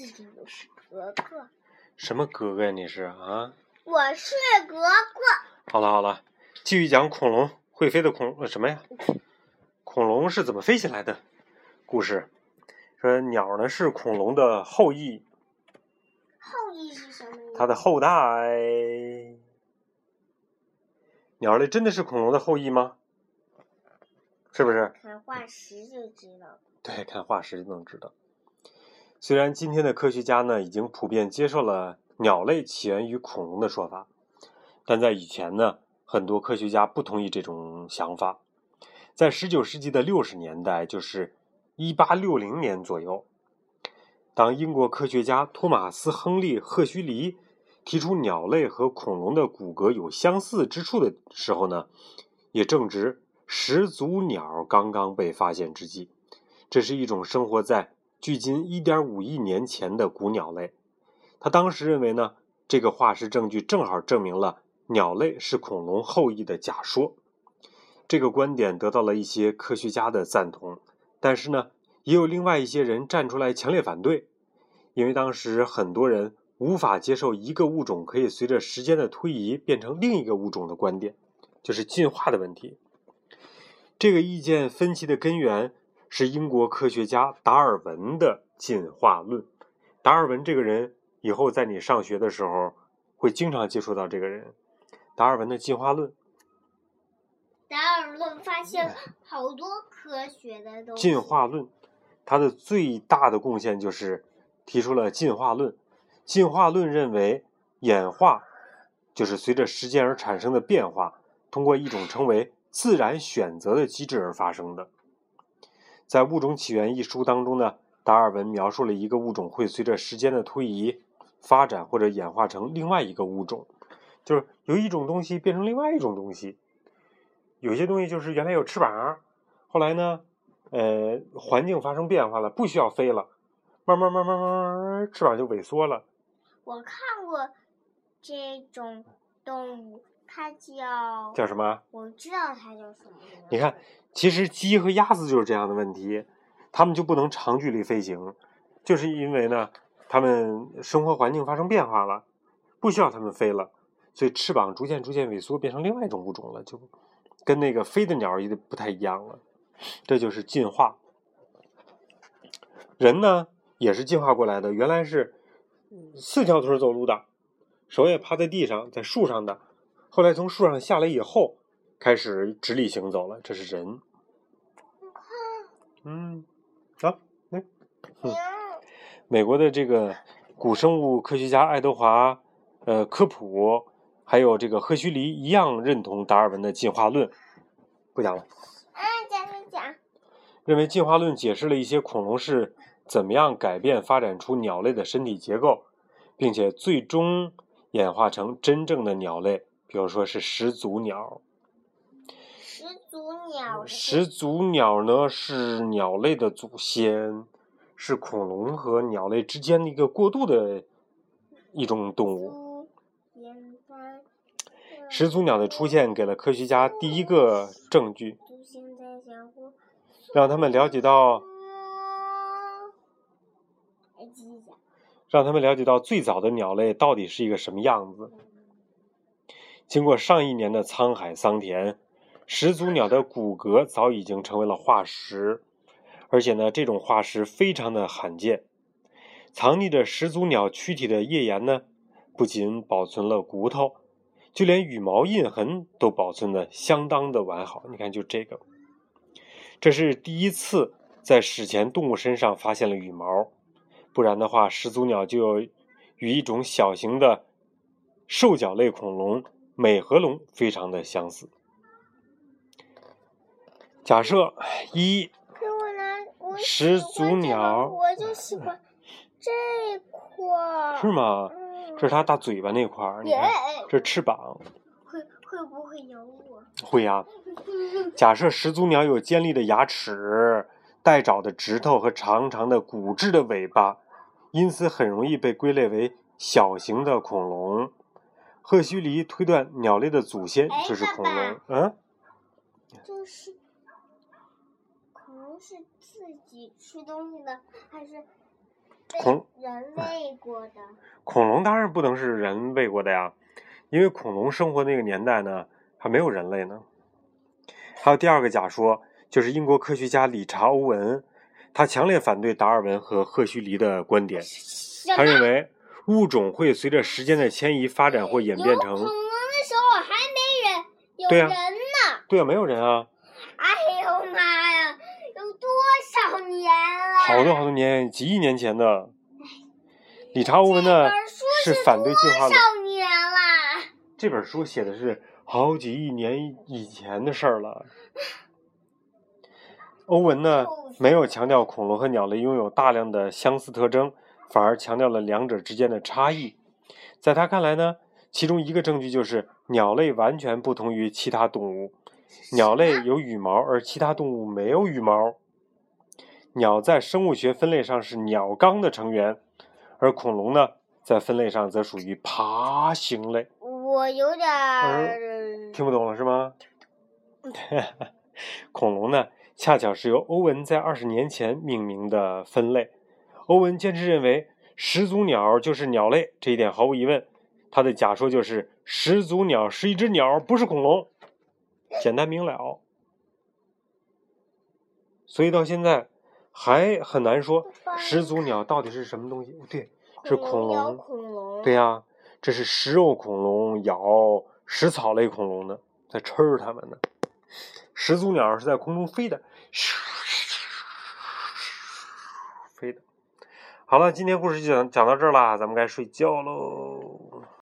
自己我是格格。什么格格呀？你是啊？我是格格。好了好了，继续讲恐龙会飞的恐呃什么呀？恐龙是怎么飞起来的？故事说鸟呢是恐龙的后裔，后裔是什么？它的后代。鸟类真的是恐龙的后裔吗？是不是？看化石就知道。对，看化石就能知道。虽然今天的科学家呢已经普遍接受了鸟类起源于恐龙的说法，但在以前呢，很多科学家不同意这种想法。在十九世纪的六十年代，就是一八六零年左右，当英国科学家托马斯·亨利·赫胥黎提出鸟类和恐龙的骨骼有相似之处的时候呢，也正值始祖鸟刚刚被发现之际。这是一种生活在距今1.5亿年前的古鸟类。他当时认为呢，这个化石证据正好证明了鸟类是恐龙后裔的假说。这个观点得到了一些科学家的赞同，但是呢，也有另外一些人站出来强烈反对，因为当时很多人无法接受一个物种可以随着时间的推移变成另一个物种的观点，就是进化的问题。这个意见分歧的根源。是英国科学家达尔文的进化论。达尔文这个人，以后在你上学的时候会经常接触到这个人。达尔文的进化论。达尔文发现好多科学的东西。进化论，他的最大的贡献就是提出了进化论。进化论认为，演化就是随着时间而产生的变化，通过一种称为自然选择的机制而发生的。在《物种起源》一书当中呢，达尔文描述了一个物种会随着时间的推移发展或者演化成另外一个物种，就是由一种东西变成另外一种东西。有些东西就是原来有翅膀，后来呢，呃，环境发生变化了，不需要飞了，慢慢慢慢慢慢，翅膀就萎缩了。我看过这种动物。它叫叫什么？我知道它叫什么。你看，其实鸡和鸭子就是这样的问题，它们就不能长距离飞行，就是因为呢，它们生活环境发生变化了，不需要它们飞了，所以翅膀逐渐逐渐萎缩，变成另外一种物种了，就跟那个飞的鸟儿也不太一样了。这就是进化。人呢，也是进化过来的，原来是四条腿走路的，手也趴在地上，在树上的。后来从树上下来以后，开始直立行走了。这是人。嗯，啊，嗯，美国的这个古生物科学家爱德华，呃，科普，还有这个赫胥黎一样认同达尔文的进化论。不讲了。啊，讲讲讲。认为进化论解释了一些恐龙是怎么样改变发展出鸟类的身体结构，并且最终演化成真正的鸟类。比如说是始祖鸟，始祖鸟，始祖鸟呢是鸟类的祖先，是恐龙和鸟类之间的一个过渡的一种动物。始祖鸟的出现给了科学家第一个证据，让他们了解到，让他们了解到最早的鸟类到底是一个什么样子。经过上亿年的沧海桑田，始祖鸟的骨骼早已经成为了化石，而且呢，这种化石非常的罕见。藏匿着始祖鸟躯体的页岩呢，不仅保存了骨头，就连羽毛印痕都保存的相当的完好。你看，就这个，这是第一次在史前动物身上发现了羽毛，不然的话，始祖鸟就与一种小型的兽脚类恐龙。美和龙非常的相似。假设一始祖鸟，我就喜欢这块是吗？这是它大嘴巴那块儿，你看，这是翅膀。会会不会咬我？会呀。假设始祖鸟有尖利的牙齿、带爪的指头和长长的骨质的尾巴，因此很容易被归类为小型的恐龙。赫胥黎推断，鸟类的祖先就是恐龙。嗯，就是恐龙是自己吃东西的，还是恐人喂过的。恐龙当然不能是人喂过的呀，因为恐龙生活那个年代呢，还没有人类呢。还有第二个假说，就是英国科学家理查·欧文，他强烈反对达尔文和赫胥黎的观点。他认为物种会随着时间的迁移发展或演变成。恐龙的时候还没人，有人呢。对啊，没有人啊。哎呦妈呀，有多少年了？好多好多年，几亿年前的。理查·欧文呢是反对进化论。多少年了？这本书写的是好几亿年以前的事儿了。欧文呢没有强调恐龙和鸟类拥有大量的相似特征。反而强调了两者之间的差异。在他看来呢，其中一个证据就是鸟类完全不同于其他动物。鸟类有羽毛，而其他动物没有羽毛。鸟在生物学分类上是鸟纲的成员，而恐龙呢，在分类上则属于爬行类。我有点听不懂了，是吗？恐龙呢，恰巧是由欧文在二十年前命名的分类。欧文坚持认为始祖鸟就是鸟类，这一点毫无疑问。他的假说就是始祖鸟是一只鸟，不是恐龙，简单明了。所以到现在还很难说始祖鸟到底是什么东西。对，是恐龙。恐龙。对呀，这是食肉恐龙咬食草类恐龙的，在吃它们呢。始祖鸟是在空中飞的，飞的。好了，今天故事就讲讲到这儿啦，咱们该睡觉喽。